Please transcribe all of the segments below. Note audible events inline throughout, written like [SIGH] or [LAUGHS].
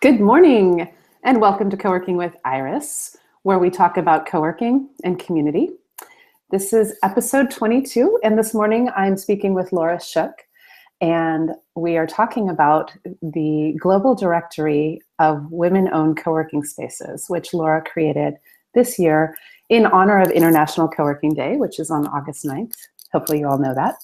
Good morning, and welcome to Co-working with Iris, where we talk about co-working and community. This is episode 22, and this morning I'm speaking with Laura Shook, and we are talking about the global directory of women-owned co-working spaces, which Laura created this year in honor of International Co-working Day, which is on August 9th. Hopefully you all know that.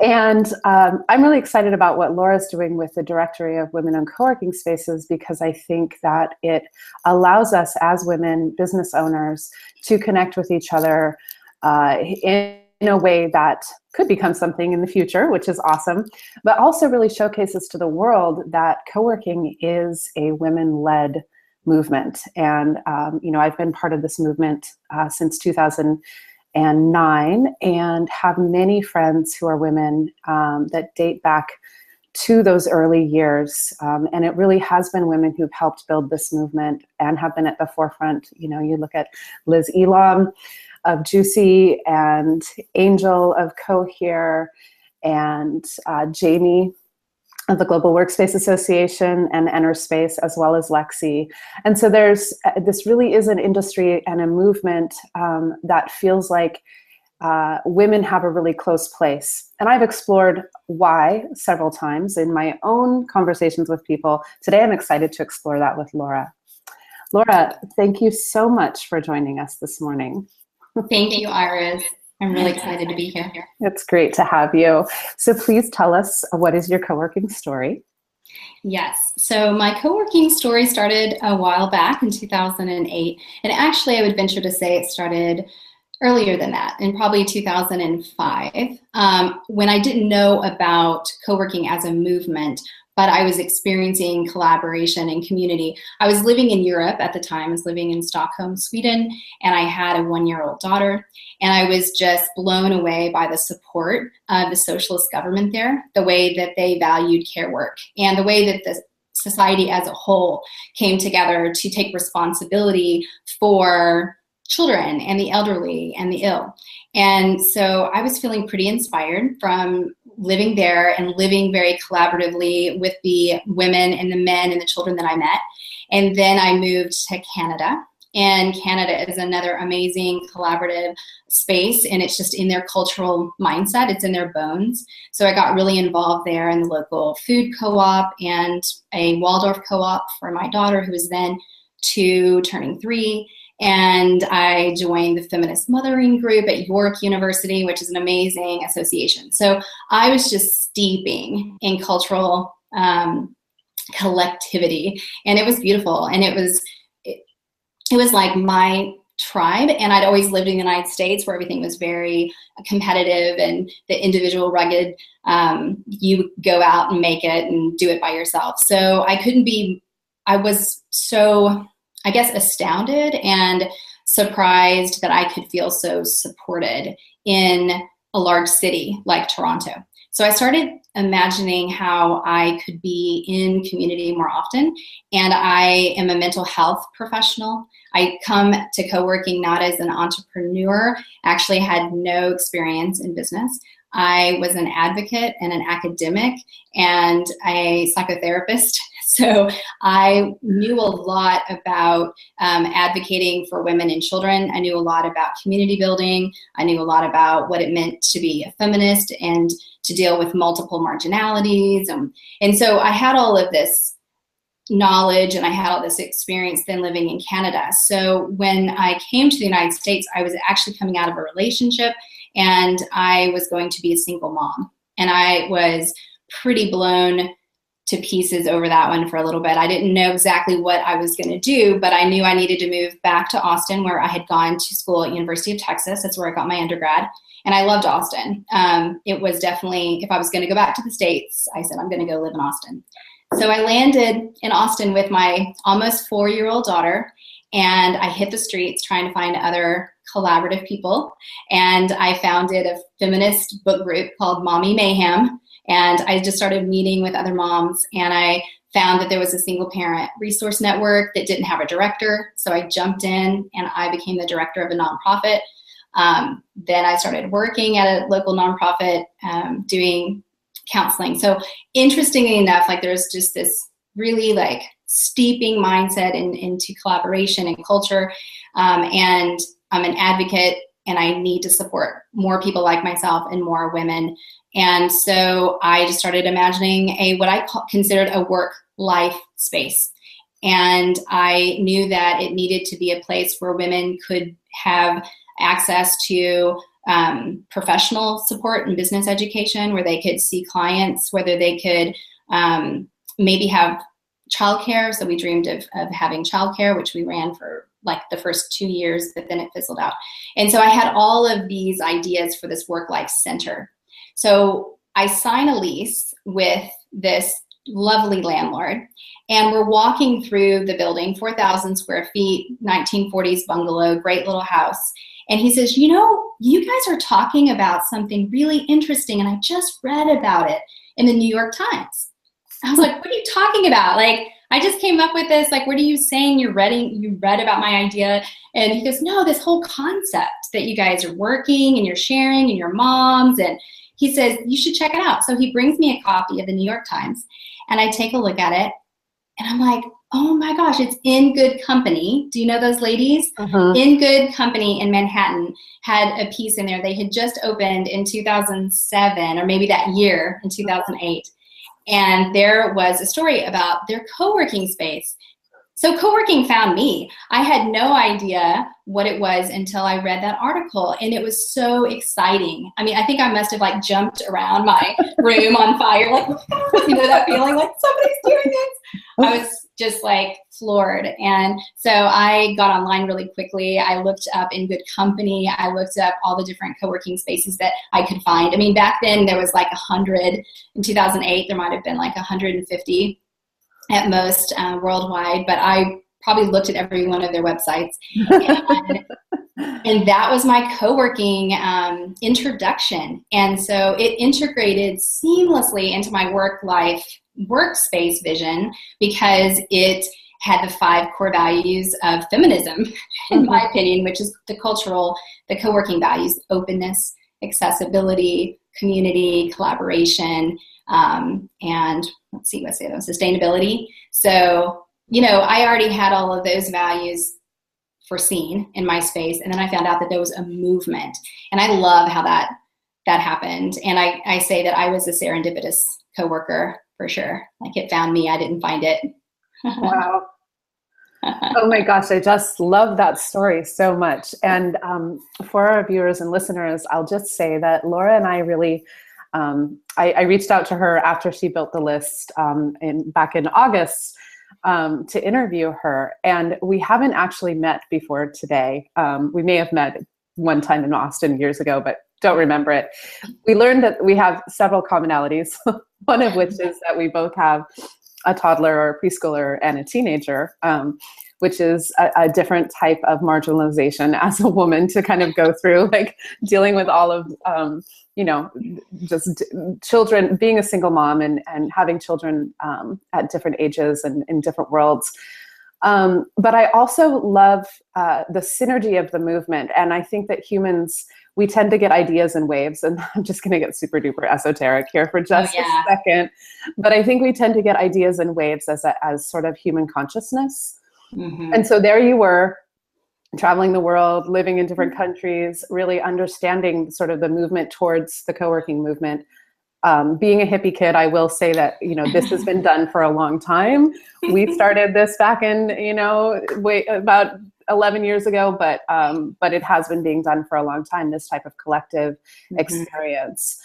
And um, I'm really excited about what Laura's doing with the Directory of Women Owned Co-working Spaces because I think that it allows us as women business owners to connect with each other uh, in, in a way that could become something in the future, which is awesome, but also really showcases to the world that co-working is a women-led movement. And, um, you know, I've been part of this movement uh, since 2000 and nine, and have many friends who are women um, that date back to those early years. Um, and it really has been women who've helped build this movement and have been at the forefront. You know, you look at Liz Elam of GCUC and Angel of Cohere and uh, Jamie of the Global Workspace Association and Enterspace, as well as Lexi. And so there's uh, this really is an industry and a movement um, that feels like uh, women have a really close place. And I've explored why several times in my own conversations with people. Today I'm excited to explore that with Laura. Laura, thank you so much for joining us this morning. Thank you, Iris. I'm really excited to be here. It's great to have you. So please tell us what is your co-working story? Yes. So my co-working story started a while back in 2008. And actually, I would venture to say it started earlier than that, in probably 2005, um, when I didn't know about co-working as a movement but I was experiencing collaboration and community. I was living in Europe at the time, I was living in Stockholm, Sweden, and I had a one year old daughter. And I was just blown away by the support of the socialist government there, the way that they valued care work, and the way that the society as a whole came together to take responsibility for children and the elderly and the ill. And so I was feeling pretty inspired from living there and living very collaboratively with the women and the men and the children that I met. And then I moved to Canada. And Canada is another amazing collaborative space, and it's just in their cultural mindset, it's in their bones. So I got really involved there in the local food co op and a Waldorf co op for my daughter, who was then two, turning three and I joined the Feminist Mothering Group at York University, which is an amazing association. So I was just steeping in cultural um, collectivity, and it was beautiful. And it was it, it was like my tribe and i'd always lived in the united states where everything was very competitive and the individual rugged um, you go out and make it and do it by yourself so i couldn't be i was so I guess, astounded and surprised that I could feel so supported in a large city like Toronto. So I started imagining how I could be in community more often. And I am a mental health professional. I come to co working not as an entrepreneur, actually had no experience in business. I was an advocate and an academic and a psychotherapist [LAUGHS] So I knew a lot about um, advocating for women and children. I knew a lot about community building. I knew a lot about what it meant to be a feminist and to deal with multiple marginalities. Um, and so I had all of this knowledge and I had all this experience then living in Canada. So when I came to the United States, I was actually coming out of a relationship and I was going to be a single mom. And I was pretty blown to pieces over that one for a little bit. I didn't know exactly what I was going to do, but I knew I needed to move back to Austin, where I had gone to school at University of Texas. That's where I got my undergrad, and I loved Austin. Um, it was definitely, if I was going to go back to the states, I said I'm going to go live in Austin. So I landed in Austin with my almost four-year-old daughter, and I hit the streets trying to find other collaborative people. And I founded a feminist book group called Mommy Mayhem and I just started meeting with other moms, and I found that there was a single parent resource network that didn't have a director. So I jumped in and I became the director of a nonprofit. Um, then I started working at a local nonprofit um, doing counseling. So interestingly enough, like there's just this really like steeping mindset in, into collaboration and culture. Um, and I'm an advocate and I need to support more people like myself and more women. And so I just started imagining a what I considered a work life space. And I knew that it needed to be a place where women could have access to um, professional support and business education, where they could see clients, whether they could um, maybe have childcare. So we dreamed of, of having childcare, which we ran for like the first two years, but then it fizzled out. And so I had all of these ideas for this work life center. So I sign a lease with this lovely landlord, and we're walking through the building, 4,000 square feet, 1940s bungalow, great little house. And he says, You know, you guys are talking about something really interesting, and I just read about it in the New York Times. I was like, What are you talking about? Like, I just came up with this. Like, what are you saying? You're reading, you read about my idea. And he goes, No, this whole concept that you guys are working and you're sharing and your moms. And he says, You should check it out. So he brings me a copy of the New York Times and I take a look at it. And I'm like, oh my gosh, it's in good company. Do you know those ladies? Uh-huh. In good company in Manhattan had a piece in there. They had just opened in 2007 or maybe that year in 2008. And there was a story about their co working space. So, co working found me. I had no idea what it was until I read that article, and it was so exciting. I mean, I think I must have like jumped around my [LAUGHS] room on fire, like, [LAUGHS] you know, that feeling like somebody's doing this. I was just like floored. And so I got online really quickly. I looked up in good company. I looked up all the different co-working spaces that I could find. I mean, back then there was like a hundred. In 2008, there might have been like 150 at most uh, worldwide. But I probably looked at every one of their websites. [LAUGHS] And, and that was my co-working um, introduction. And so it integrated seamlessly into my work life workspace vision because it had the five core values of feminism, [LAUGHS] in my mm-hmm. opinion, which is the cultural, the co working values openness, accessibility, community, collaboration, um, and let's see, what's the other sustainability. So, you know, I already had all of those values foreseen in my space, and then I found out that there was a movement, and I love how that that happened. And I, I say that I was a serendipitous coworker for sure. Like it found me, I didn't find it. wow. [LAUGHS] oh my gosh, I just love that story so much. And um, for our viewers and listeners, I'll just say that Laura and I really, um, I, I, reached out to her after she built the list um, in back in August um, to interview her, and we haven't actually met before today. Um, we may have met one time in Austin years ago, but don't remember it. We learned that we have several commonalities. [LAUGHS] One of which is that we both have a toddler or a preschooler and a teenager, um, which is a, a, different type of marginalization [LAUGHS] as a woman to kind of go through, [LAUGHS] like dealing with all of, um, you know, just children, being a single mom and, and having children um, at different ages and in different worlds. Um, but I also love uh, the synergy of the movement. And I think that humans, we tend to get ideas in waves. And [LAUGHS] I'm just going to get super duper esoteric here for just oh, yeah. a second. But I think we tend to get ideas in waves as, a, as sort of human consciousness. Mm-hmm. And so there you were traveling the world, living in different countries, really understanding sort of the movement towards the co working movement um, being a hippie kid, I will say that you know this has been [LAUGHS] done for a long time. We started this back in you know way about 11 years ago, but um, but it has been being done for a long time. This type of collective mm-hmm. experience.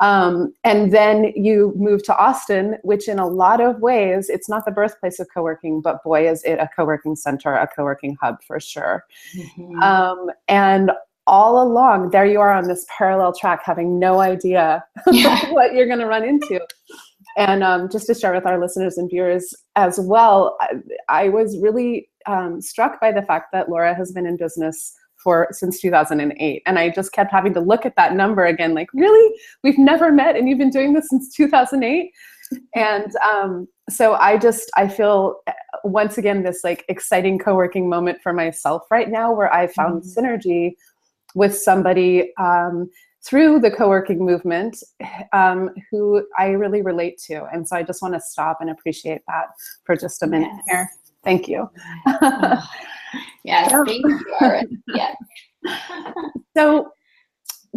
Um, and then you move to Austin, which in a lot of ways, it's not the birthplace of co-working, but boy, is it a co-working center, a co-working hub for sure. Mm-hmm. Um, and all along, there you are on this parallel track, having no idea [LAUGHS] yeah. what you're going to run into. And um, just to share with our listeners and viewers as well, I, I was really um, struck by the fact that Laura has been in business for since 2008 and i just kept having to look at that number again like really we've never met and you've been doing this since 2008 and um, so i just i feel uh, once again this like exciting co-working moment for myself right now where i found mm-hmm. synergy with somebody um, through the co-working movement um, who I really relate to. And so I just want to stop and appreciate that for just a minute yes. here. Thank you. yes, [LAUGHS] thank you, Yes. [LAUGHS] so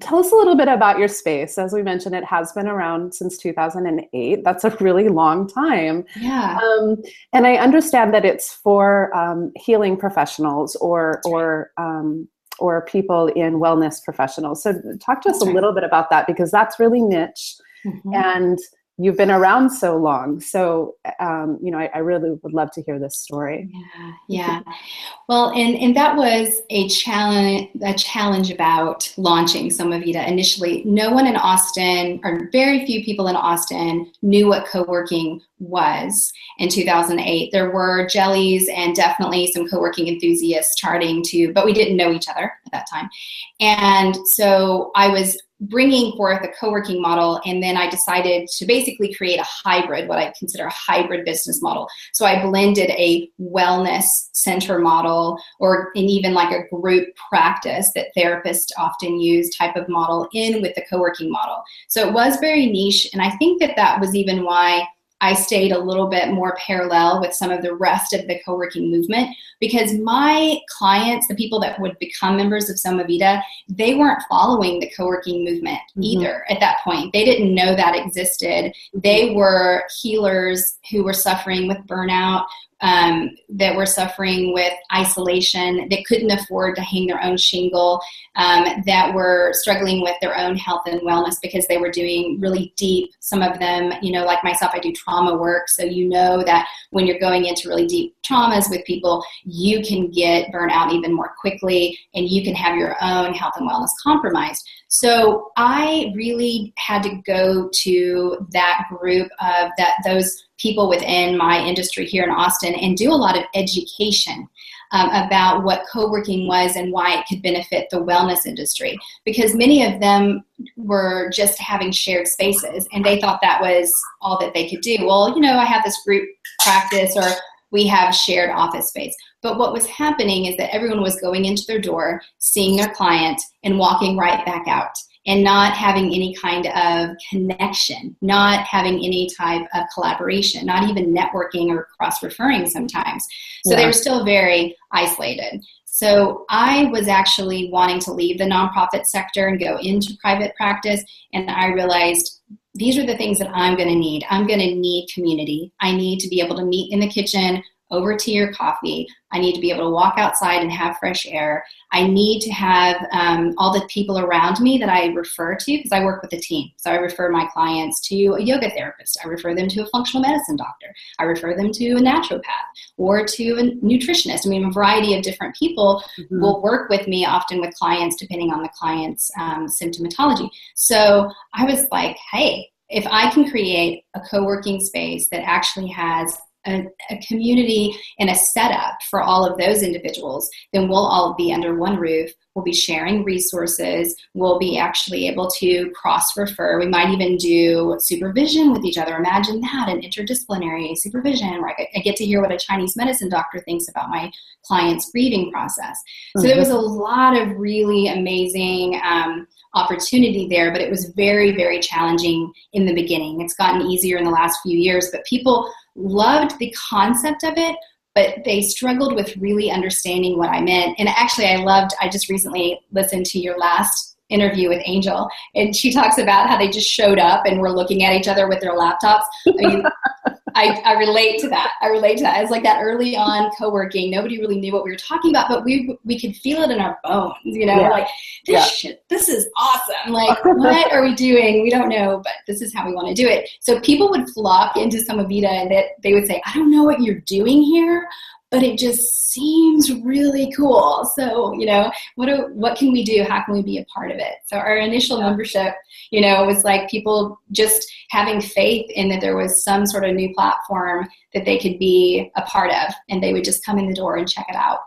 tell us a little bit about your space. As we mentioned, it has been around since 2008. That's a really long time. Yeah. Um, and I understand that it's for um, healing professionals or or um, or people in wellness professionals. So talk to us that's a little bit about that because that's really niche. Mm-hmm. And you've been around so long. So, um, you know, I, I, really would love to hear this story. Yeah, yeah. Well, and and that was a challenge. A challenge about launching Somavita. Initially, no one in Austin, or very few people in Austin, knew what co-working was in 2008. There were jellies and definitely some co-working enthusiasts charting to, but we didn't know each other at that time. And so I was bringing forth a co-working model and then i decided to basically create a hybrid what i consider a hybrid business model. So i blended a wellness center model or and even like a group practice that therapists often use type of model in with the co-working model. So it was very niche and i think that that was even why I stayed a little bit more parallel with some of the rest of the co working movement because my clients, the people that would become members of Somavita, they weren't following the co working movement mm-hmm. either at that point. They didn't know that existed. They were healers who were suffering with burnout, um, that were suffering with isolation, that couldn't afford to hang their own shingle, um, that were struggling with their own health and wellness because they were doing really deep, some of them, you know, like myself, I do trauma work. So you know that when you're going into really deep traumas with people, you can get burnout even more quickly and you can have your own health and wellness compromised. So I really had to go to that group of that those people within my industry here in Austin and do a lot of education um, about what co-working was and why it could benefit the wellness industry. Because many of them were just having shared spaces and they thought that was all that they could do. Well you know i have this group practice or we have shared office space but what was happening is that everyone was going into their door seeing their client and walking right back out and not having any kind of connection, not having any type of collaboration, not even networking or cross referring sometimes. So yeah. they were still very isolated. So I was actually wanting to leave the nonprofit sector and go into private practice, and I realized these are the things that I'm going to need. I'm going to need community. I need to be able to meet in the kitchen over tea or coffee. I need to be able to walk outside and have fresh air. I need to have um, all the people around me that I refer to because I work with a team. So I refer my clients to a yoga therapist. I refer them to a functional medicine doctor. I refer them to a naturopath or to a nutritionist. I mean, a variety of different people mm-hmm. will work with me often with clients depending on the client's um, symptomatology. So I was like, hey, if I can create a co working space that actually has a, a, community and a setup for all of those individuals, then we'll all be under one roof. We'll be sharing resources. We'll be actually able to cross refer. We might even do supervision with each other. Imagine that an interdisciplinary supervision where I, get to hear what a Chinese medicine doctor thinks about my client's grieving process. So mm-hmm. there was a lot of really amazing. Um, opportunity there, but it was very, very challenging in the beginning. It's gotten easier in the last few years, but people loved the concept of it, but they struggled with really understanding what I meant. And actually, I loved, I just recently listened to your last interview with Angel, and she talks about how they just showed up and were looking at each other with their laptops. I mean, [LAUGHS] I, I relate to that. I relate to that. It's like that early on co-working. Nobody really knew what we were talking about, but we we could feel it in our bones. You know, yeah. like this yeah. shit. This is awesome. Like, [LAUGHS] what are we doing? We don't know, but this is how we want to do it. So people would flock into Somavita, and that they would say, "I don't know what you're doing here, but it just seems really cool. So, you know, what do, what can we do? How can we be a part of it? So our initial membership, you know, was like people just having faith in that there was some sort of new platform that they could be a part of and they would just come in the door and check it out.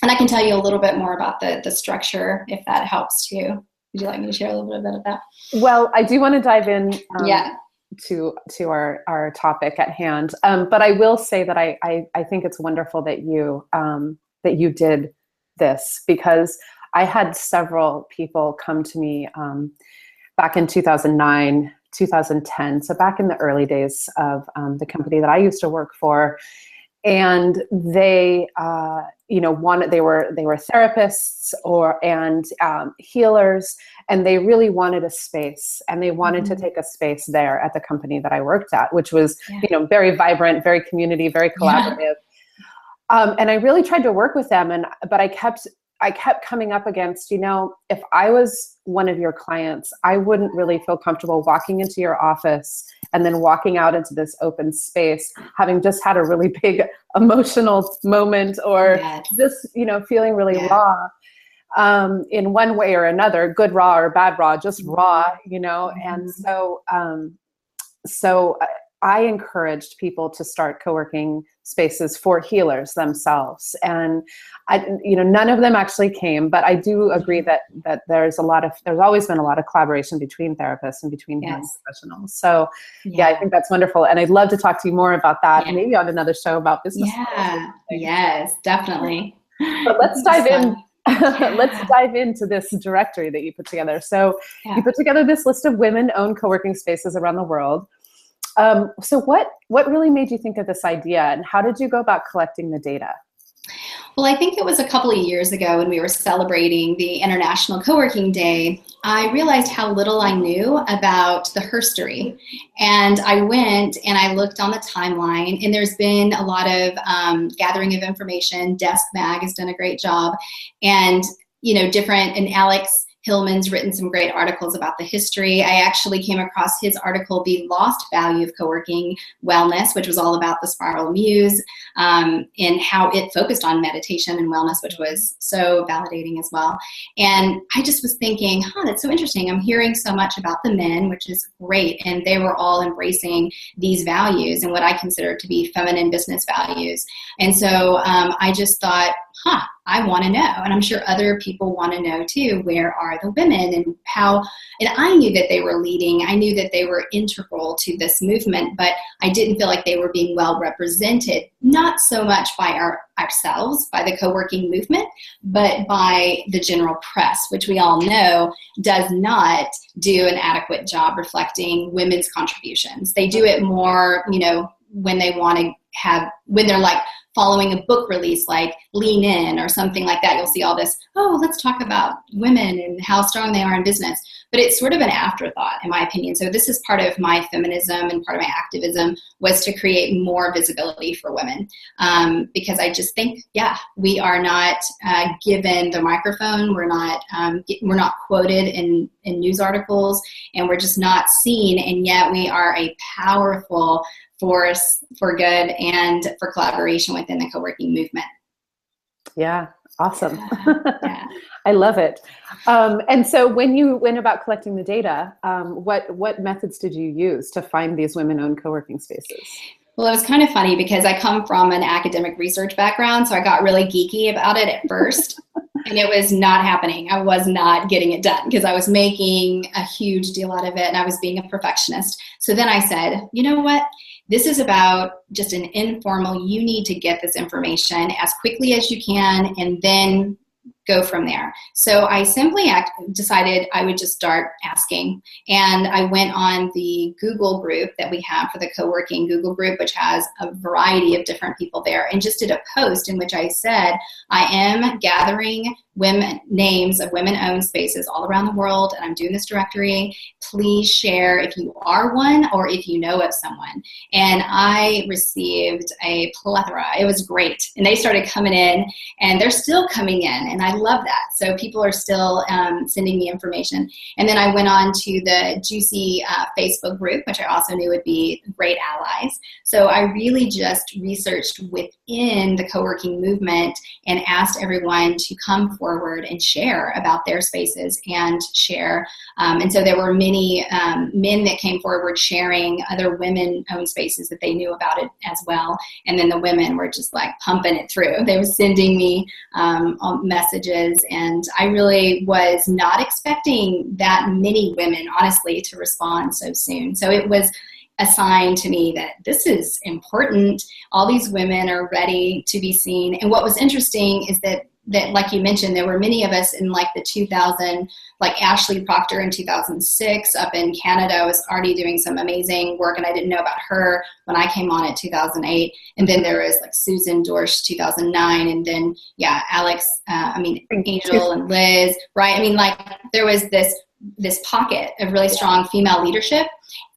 And I can tell you a little bit more about the the structure if that helps too. Would you like me to share a little bit of that? Well, I do want to dive in. Um, yeah to to our our topic at hand. Um, but I will say that I, I, I think it's wonderful that you um, that you did this because I had several people come to me um, back in 2009, 2010. So back in the early days of um, the company that I used to work for, and they, uh, you know, wanted they were they were therapists or and um, healers, and they really wanted a space, and they wanted mm-hmm. to take a space there at the company that I worked at, which was yeah. you know very vibrant, very community, very collaborative. Yeah. Um, and I really tried to work with them, and but I kept I kept coming up against, you know, if I was one of your clients, I wouldn't really feel comfortable walking into your office and then walking out into this open space, having just had a really [LAUGHS] big emotional moment or just, you know, feeling really yeah. raw um, in one way or another, good raw or bad raw, just raw, you know. Mm-hmm. And so, um, so uh, I encouraged people to start co-working spaces for healers themselves, and I, you know, none of them actually came, but I do agree mm-hmm. that that there's a lot of there's always been a lot of collaboration between therapists and between yes. professionals. So, yeah. yeah. I think that's wonderful, and I'd love to talk to you more about that, yeah. maybe on another show about business. Yeah, yes, definitely. [LAUGHS] But let's dive in. [LAUGHS] let's dive into this directory that you put together. So, you put together this list of women-owned co-working spaces around the world. Um, so what what really made you think of this idea, and how did you go about collecting the data? Well, I think it was a couple of years ago when we were celebrating the International Co-working Day. I realized how little I knew about the herstory, and I went and I looked on the timeline. And there's been a lot of um, gathering of information. Deskmag has done a great job, and you know, different. And Alex Hillman's written some great articles about the history. I actually came across his article, The Lost Value of Co-working Wellness, which was all about the spiral muse um, and how it focused on meditation and wellness, which was so validating as well. And I just was thinking, huh, that's so interesting. I'm hearing so much about the men, which is great. And they were all embracing these values and what I consider to be feminine business values. And so um, I just thought, huh, I want to know. And I'm sure other people want to know too where are the women and how. And I knew that they were leading, I knew that they were integral to this movement, but I didn't feel like they were being well represented, not so much by our, ourselves, by the co working movement, but by the general press, which we all know does not do an adequate job reflecting women's contributions. They do it more, you know, when they want to have, when they're like, following a book release like Lean In or something like that, you'll see all this, oh, let's talk about women and how strong they are in business. But it's sort of an afterthought, in my opinion. So this is part of my feminism and part of my activism was to create more visibility for women. Um, because I just think, yeah, we are not uh, given the microphone. We're not um, we're not quoted in, in news articles, and we're just not seen. And yet we are a powerful force for good and for collaboration within the co-working movement. Yeah, awesome. Yeah, [LAUGHS] yeah. I love it. Um, and so, when you went about collecting the data, um, what what methods did you use to find these women-owned co-working spaces? Well, it was kind of funny because I come from an academic research background, so I got really geeky about it at first. [LAUGHS] and it was not happening. I was not getting it done because I was making a huge deal out of it and I was being a perfectionist. So then I said, you know what? This is about just an informal, you need to get this information as quickly as you can and then go from there. So I simply act, decided I would just start asking. And I went on the Google group that we have for the co working Google group, which has a variety of different people there, and just did a post in which I said, I am gathering women names of women owned spaces all around the world and i'm doing this directory. Please share if you are one or if you know of someone. And i received a plethora. It was great. And they started coming in and they're still coming in. And i love that so people are still um, sending me information and then i went on to the GCUC uh, facebook group which i also knew would be great allies so i really just researched within the co-working movement and asked everyone to come forward and share about their spaces and share. Um, and so there were many um, men that came forward sharing other women owned spaces that they knew about it as well. And then the women were just like pumping it through. They were sending me um, messages, and I really was not expecting that many women, honestly, to respond so soon. So it was a sign to me that this is important. All these women are ready to be seen. And what was interesting is that that like you mentioned there were many of us in like the 2000 like ashley proctor in 2006 up in canada was already doing some amazing work and i didn't know about her when i came on in 2008 and then there was like susan dorsch 2009 and then yeah alex uh, i mean angel and liz right? I mean like there was this this pocket of really strong female leadership.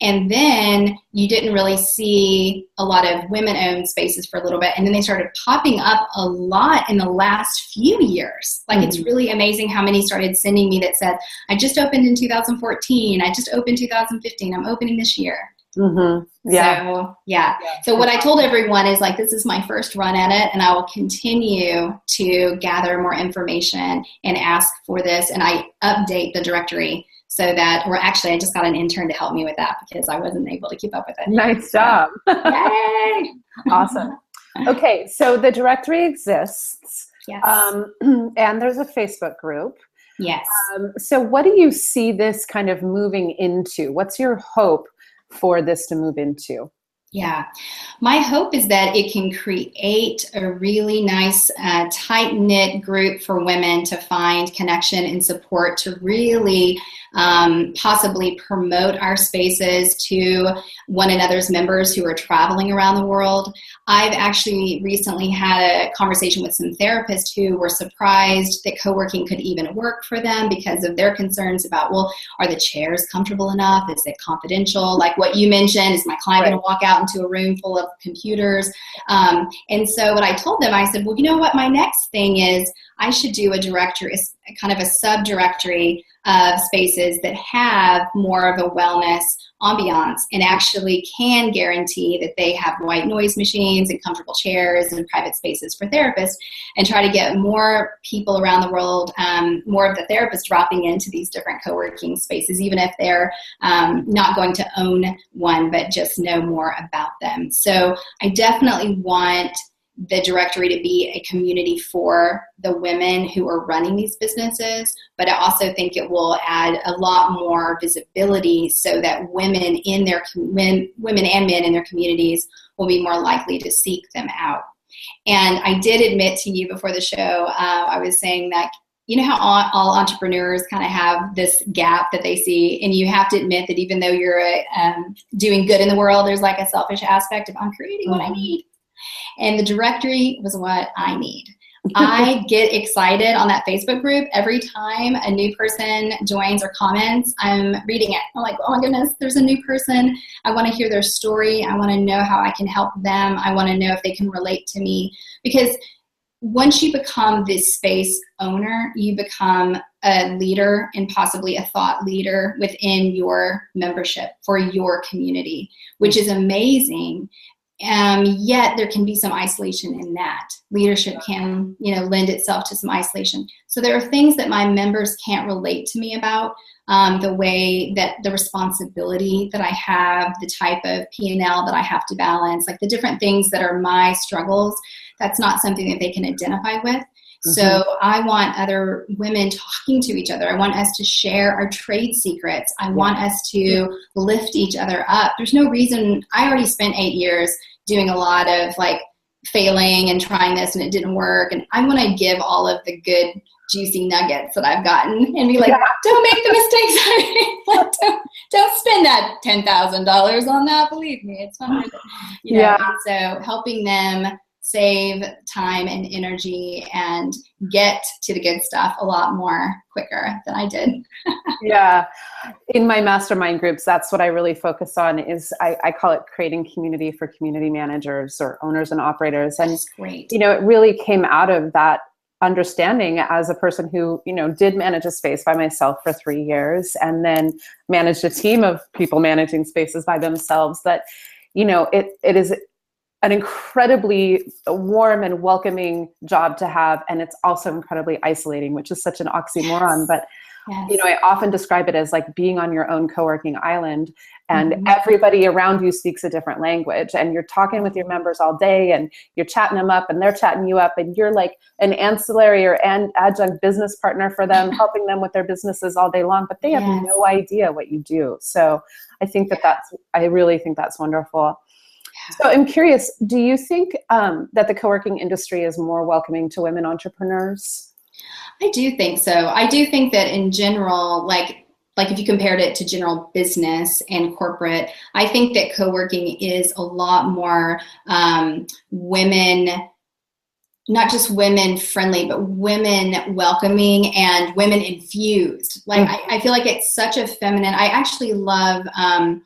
And then you didn't really see a lot of women owned spaces for a little bit. And then they started popping up a lot in the last few years. Like mm-hmm. it's really amazing how many started sending me that said i just opened in 2014 i just opened 2015 i'm opening this year mm-hmm. yeah. So, yeah. yeah. So what i told everyone is like this is my first run at it and i will continue to gather more information and ask for this and i update the directory so that or actually i just got an intern to help me with that because i wasn't able to keep up with it. Nice job. yay! [LAUGHS] Awesome. Okay so the directory exists yes. Um, [CLEARS THROAT] and there's a facebook group. Yes. Um, so what do you see this kind of moving into? What's your hope for this to move into yeah, my hope is that it can create a really nice, uh, tight knit group for women to find connection and support to really um, possibly promote our spaces to one another's members who are traveling around the world. I've actually recently had a conversation with some therapists who were surprised that co working could even work for them because of their concerns about, well, are the chairs comfortable enough? Is it confidential? Like what you mentioned, is my client right. going to walk out into a room full of computers? Um, and so what I told them, I said, well, you know what? My next thing is I should do a directory, kind of a subdirectory of spaces that have more of a wellness ambiance and actually can guarantee that they have white noise machines and comfortable chairs and private spaces for therapists and try to get more people around the world um, more of the therapists dropping into these different co-working spaces even if they're um, not going to own one but just know more about them. So i definitely want the directory to be a community for the women who are running these businesses, but I also think it will add a lot more visibility so that women in their women and men in their communities will be more likely to seek them out. And I did admit to you before the show, uh, I was saying that you know how all, all entrepreneurs kind of have this gap that they see, and you have to admit that even though you're um, doing good in the world, there's like a selfish aspect of I'm creating what I mm-hmm. need and the directory was what I need. [LAUGHS] I get excited on that Facebook group every time a new person joins or comments. I'm reading it. I'm like, oh my goodness, there's a new person. I want to hear their story. I want to know how I can help them. I want to know if they can relate to me. Because once you become this space owner, you become a leader and possibly a thought leader within your membership for your community, which is amazing um, yet there can be some isolation in that. Leadership can you know lend itself to some isolation. So there are things that my members can't relate to me about um, the way that the responsibility that i have the type of p&l that i have to balance like the different things that are my struggles that's not something that they can identify with so mm-hmm. I want other women talking to each other. I want us to share our trade secrets. I want us to lift each other up. There's no reason I already spent eight years doing a lot of like failing and trying this and it didn't work. And I want to give all of the good juicy nuggets that I've gotten and be like, yeah. don't make the mistakes [LAUGHS] I made. don't, don't spend that ten thousand dollars on that. Believe me, it's not worth it. You know? Yeah. so helping them save time and energy and get to the good stuff a lot more quicker than I did. [LAUGHS] yeah. In my mastermind groups, that's what I really focus on is I, I, call it creating community for community managers or owners and operators. And great. You know, it really came out of that understanding as a person who you know did manage a space by myself for three years and then managed a team of people managing spaces by themselves that you know it it is an incredibly warm and welcoming job to have and it's also incredibly isolating which is such an oxymoron yes. but yes. you know i often describe it as like being on your own co-working island and mm-hmm. everybody around you speaks a different language and you're talking with your members all day and you're chatting them up and they're chatting you up and you're like an ancillary or an adjunct business partner for them [LAUGHS] helping them with their businesses all day long but they yes. have no idea what you do so i think that that's i really think that's wonderful So I'm curious, do you think um, that the co-working industry is more welcoming to women entrepreneurs? I do think so. I do think that in general, like like if you compared it to general business and corporate, I think that co-working is a lot more um, women not just women friendly, but women welcoming and women infused. Like mm-hmm. I, I, feel like it's such a feminine. I actually love um,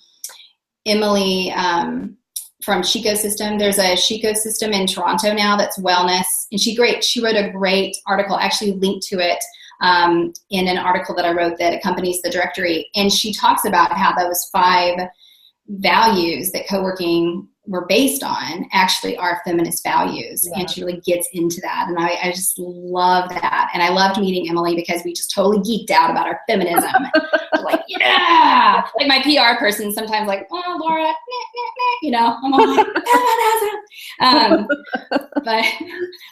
Emily um, from Chico System. There's a Chico System in Toronto now that's wellness, and she great. She wrote a great article. Actually, linked to it um, in an article that I wrote that accompanies the directory, and she talks about how those five values that co-working were based on actually are feminist values yeah. and she really gets into that and I, I, just love that and i loved meeting emily because we just totally geeked out about our feminism. [LAUGHS] Like yeah! Like my pr person sometimes like oh laura nah, nah, nah, you know? I'm all like um, [LAUGHS] but but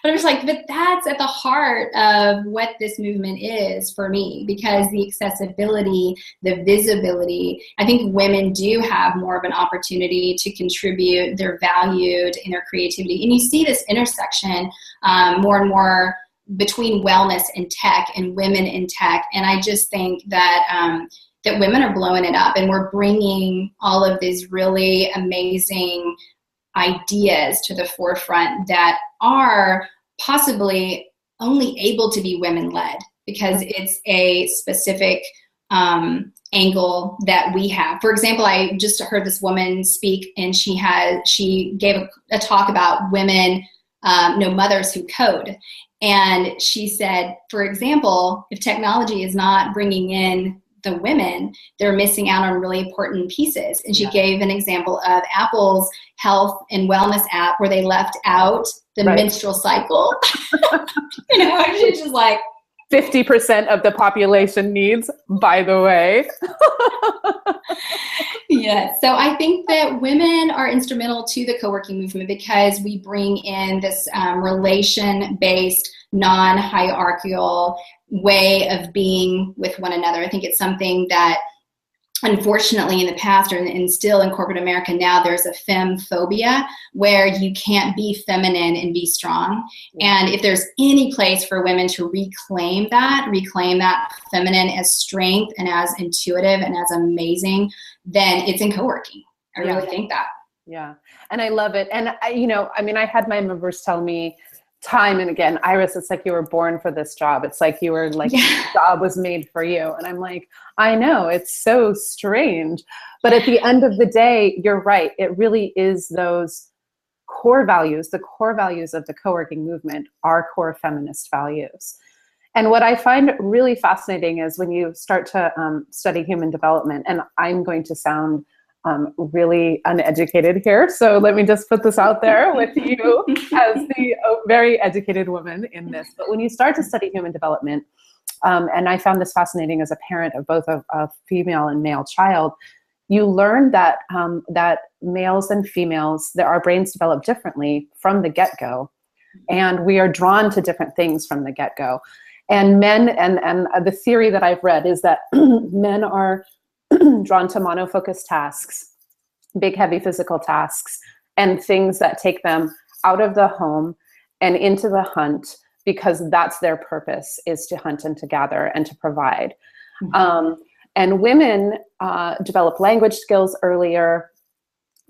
i'm just like but that's at the heart of what this movement is for me because the accessibility the visibility i think women do have more of an opportunity to contribute they're valued in their creativity. And you see this intersection um, more and more between wellness and tech and women in tech. And I just think that um, that women are blowing it up, and we're bringing all of these really amazing ideas to the forefront that are possibly only able to be women led because it's a specific um, angle that we have. For example, I just heard this woman speak, and she had she gave a, a talk about women, um, no mothers who code, and she said, for example, if technology is not bringing in the women, they're missing out on really important pieces. And she yeah. gave an example of Apple's health and wellness app where they left out the right. menstrual cycle. [LAUGHS] you know, she's just like, 50% of the population needs, by the way. [LAUGHS] yeah, so I think that women are instrumental to the co working movement because we bring in this um, relation based, non hierarchical way of being with one another. I think it's something that unfortunately in the past or and still in corporate america now there's a fem phobia where you can't be feminine and be strong. And if there's any place for women to reclaim that reclaim that feminine as strength and as intuitive and as amazing then it's in co-working. I really think that. Yeah. And i love it. And I, you know i mean i had my members tell me time and again iris it's like you were born for this job. It's like you were like yeah. job was made for you. And i'm like i know it's so strange. But at the end of the day you're right. It really is those core values the core values of the co-working movement are core feminist values. And what i find really fascinating is when you start to um, study human development and i'm going to sound um, really uneducated here. So let me just put this out there with [LAUGHS] you as the very educated woman in this. But when you start to study human development, um, and I found this fascinating as a parent of both a, a female and male child, you learn that um, that males and females, that our brains develop differently from the get-go, and we are drawn to different things from the get-go. And men, and and the theory that I've read is that [CLEARS THROAT] men are [CLEARS THROAT] drawn to monofocus tasks, big, heavy physical tasks, and things that take them out of the home and into the hunt because that's their purpose is to hunt and to gather and to provide. Mm-hmm. Um, and women uh, develop language skills earlier,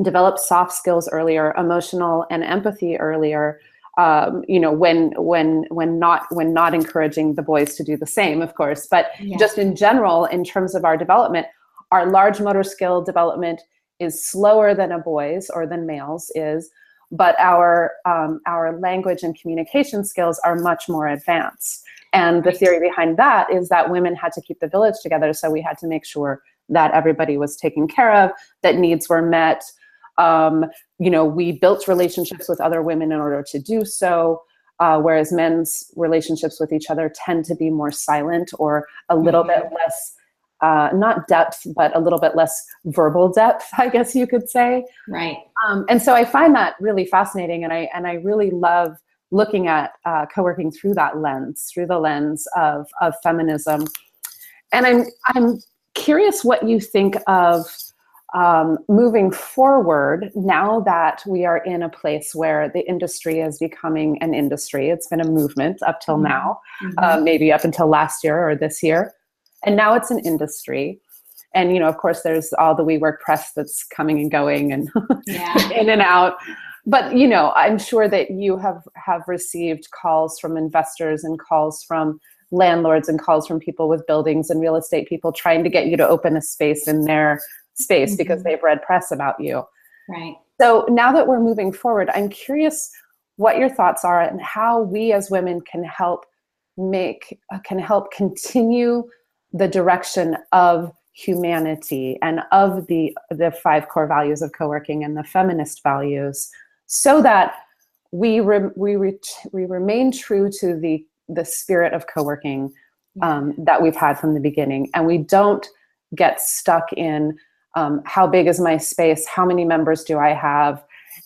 develop soft skills earlier, emotional and empathy earlier. Um, you know, when when when not when not encouraging the boys to do the same, of course. But yeah. just in general, in terms of our development, our large motor skill development is slower than a boy's or than males is, but our um, our language and communication skills are much more advanced. And the theory behind that is that women had to keep the village together, so we had to make sure that everybody was taken care of, that needs were met. Um, you know, we built relationships with other women in order to do so. Uh, whereas men's relationships with each other tend to be more silent or a little mm-hmm. bit less uh, not depth, but a little bit less verbal depth, [LAUGHS] I guess you could say. Right. Um, and so I find that really fascinating, and I and I really love looking at uh, co-working through that lens, through the lens of of feminism. And I'm I'm curious what you think of um, moving forward, now that we are in a place where the industry is becoming an industry, it's been a movement up till mm-hmm. now, mm-hmm. Uh, maybe up until last year or this year, and now it's an industry. And you know, of course, there's all the WeWork press that's coming and going and yeah. [LAUGHS] in and out. But you know, I'm sure that you have have received calls from investors and calls from landlords and calls from people with buildings and real estate people trying to get you to open a space in their space mm-hmm. because they've read press about you. Right. So now that we're moving forward, I'm curious what your thoughts are and how we as women can help make uh, can help continue the direction of humanity and of the the five core values of co-working and the feminist values so that we re, we re, we remain true to the the spirit of co-working um, that we've had from the beginning. And we don't get stuck in um, how big is my space? How many members do i have?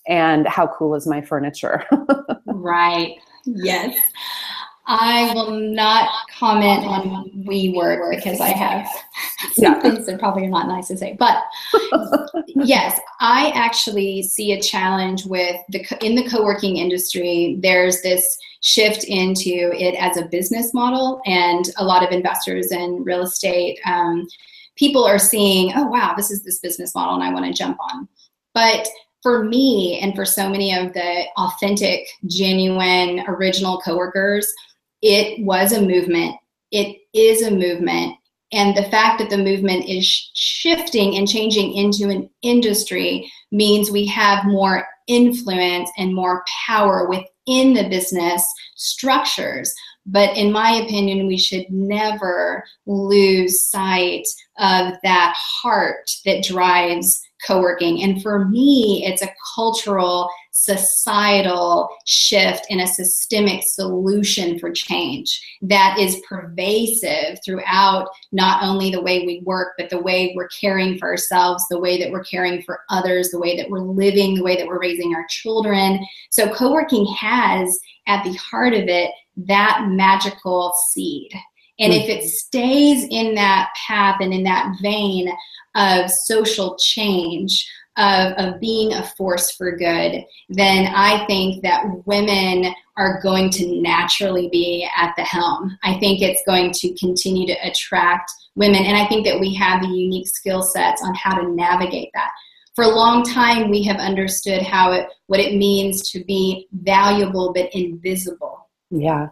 And how cool is my furniture? [LAUGHS] Right. Yes i will not comment on we WeWork because i have [LAUGHS] some yeah. things that probably are not nice to say but [LAUGHS] yes i actually see a challenge with the in the co-working industry there's this shift into it as a business model and a lot of investors in real estate um, people are seeing, oh, wow, this is this business model and I want to jump on. But for me and for so many of the authentic, genuine, original coworkers, it was a movement. It is a movement. And the fact that the movement is shifting and changing into an industry means we have more influence and more power within the business structures. But in my opinion, we should never lose sight of that heart that drives co-working. And for me it's a cultural societal shift and a systemic solution for change that is pervasive throughout not only the way we work but the way we're caring for ourselves the way that we're caring for others the way that we're living the way that we're raising our children. So co-working has at the heart of it that magical seed and if mm. it stays in that path and in that vein of social change, of, of being a force for good, then I think that women are going to naturally be at the helm. I think it's going to continue to attract women. And I think that we have the unique skill sets on how to navigate that. For a long time, we have understood how it, what it means to be valuable but invisible. Yeah.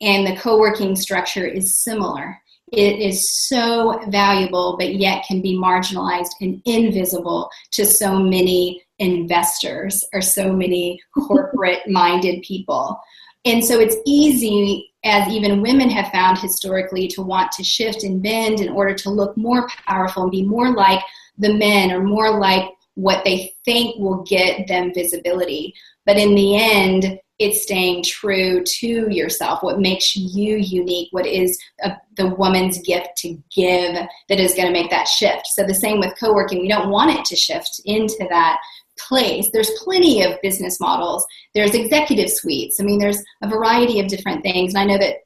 And the co-working structure is similar. It is so valuable but yet can be marginalized and invisible to so many investors or so many corporate [LAUGHS] minded people. And so it's easy as even women have found historically to want to shift and bend in order to look more powerful and be more like the men or more like what they think will get them visibility. But in the end it's staying true to yourself. What makes you unique what is a, the woman's gift to give that is going to make that shift. So the same with co-working we don't want it to shift into that place. There's plenty of business models. There's executive suites. I mean there's a variety of different things and i know that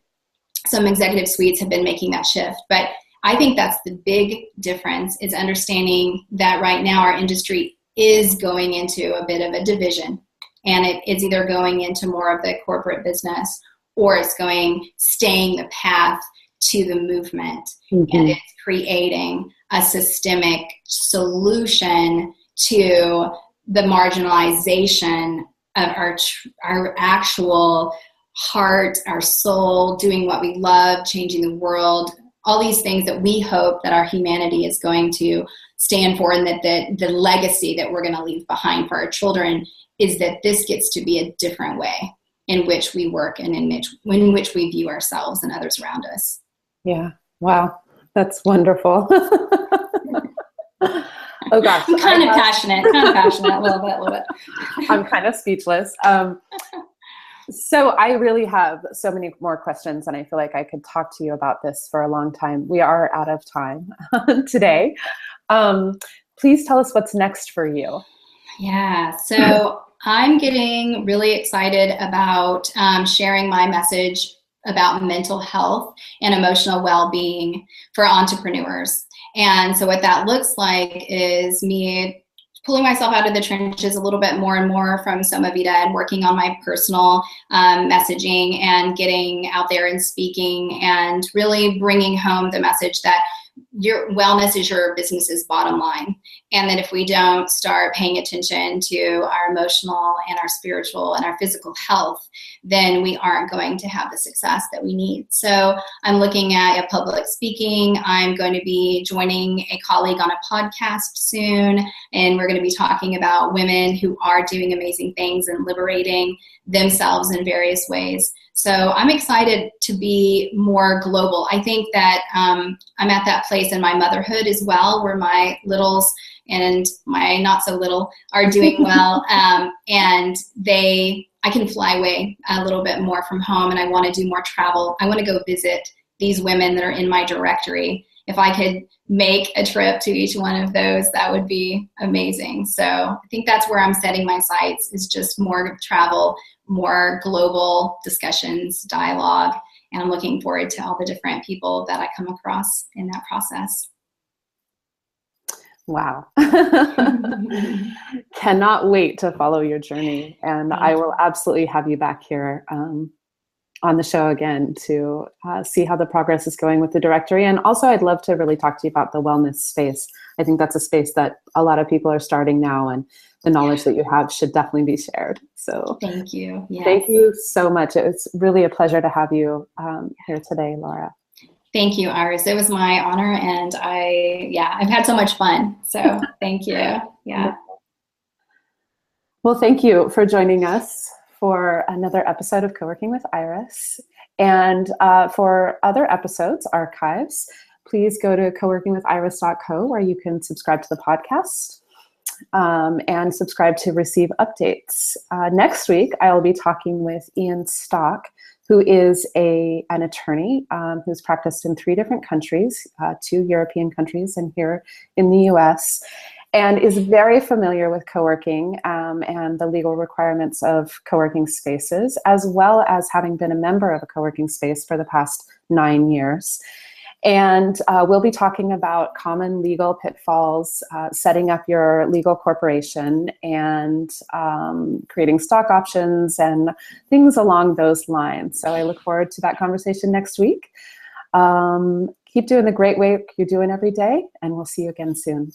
some executive suites have been making that shift but i think that's the big difference is understanding that right now our industry is going into a bit of a division and it is either going into more of the corporate business or it's going staying the path to the movement mm-hmm. and it's creating a systemic solution to the marginalization of our our actual heart our soul doing what we love changing the world all these things that we hope that our humanity is going to stand for and that the, the legacy that we're going to leave behind for our children is that this gets to be a different way in which we work and in which, in which we view ourselves and others around us. Yeah. Wow. That's wonderful. [LAUGHS] oh gosh. I'm kind of passionate, kind of passionate a little bit, a little bit. [LAUGHS] I'm kind of speechless. Um, so I really have so many more questions, and I feel like I could talk to you about this for a long time. We are out of time [LAUGHS] today. Um, please tell us what's next for you. Yeah. So I'm getting really excited about um, sharing my message about mental health and emotional well being for entrepreneurs. And so, what that looks like is me pulling myself out of the trenches a little bit more and more from Soma Vida and working on my personal um, messaging and getting out there and speaking and really bringing home the message that your wellness is your business's bottom line. And that if we don't start paying attention to our emotional and our spiritual and our physical health, then we aren't going to have the success that we need. So I'm looking at a public speaking. I'm going to be joining a colleague on a podcast soon, and we're going to be talking about women who are doing amazing things and liberating themselves in various ways. So I'm excited to be more global. I think that um, I'm at that place in my motherhood as well, where my littles and my not so little are doing [LAUGHS] well, um, and they I can fly away a little bit more from home, and I want to do more travel. I want to go visit these women that are in my directory. If I could make a trip to each one of those, that would be amazing. So I think that's where I'm setting my sights is just more travel, more global discussions, dialogue, and I'm looking forward to all the different people that I come across in that process. Wow. [LAUGHS] Cannot wait to follow your journey. And I will absolutely have you back here um, on the show again to uh, see how the progress is going with the directory. And also, I'd love to really talk to you about the wellness space. I think that's a space that a lot of people are starting now. And the knowledge that you have should definitely be shared. So thank you. Yes. Thank you so much. It was really a pleasure to have you um, here today, Laura. Thank you, Iris. It was my honor, and I, yeah, I've had so much fun. So [LAUGHS] thank you. Yeah. Well, thank you for joining us for another episode of Co-working with Iris. And uh, for other episodes, archives, please go to coworkingwithiris.co where you can subscribe to the podcast um, and subscribe to receive updates. Uh, next week, I will be talking with Ian Stock, who is a, an attorney um, who's practiced in three different countries, uh, two European countries, and here in the US, and is very familiar with co working um, and the legal requirements of co working spaces, as well as having been a member of a co working space for the past nine years. And uh, we'll be talking about common legal pitfalls, uh, setting up your legal corporation, and um, creating stock options and things along those lines. So I look forward to that conversation next week. Um, keep doing the great work you're doing every day, and we'll see you again soon.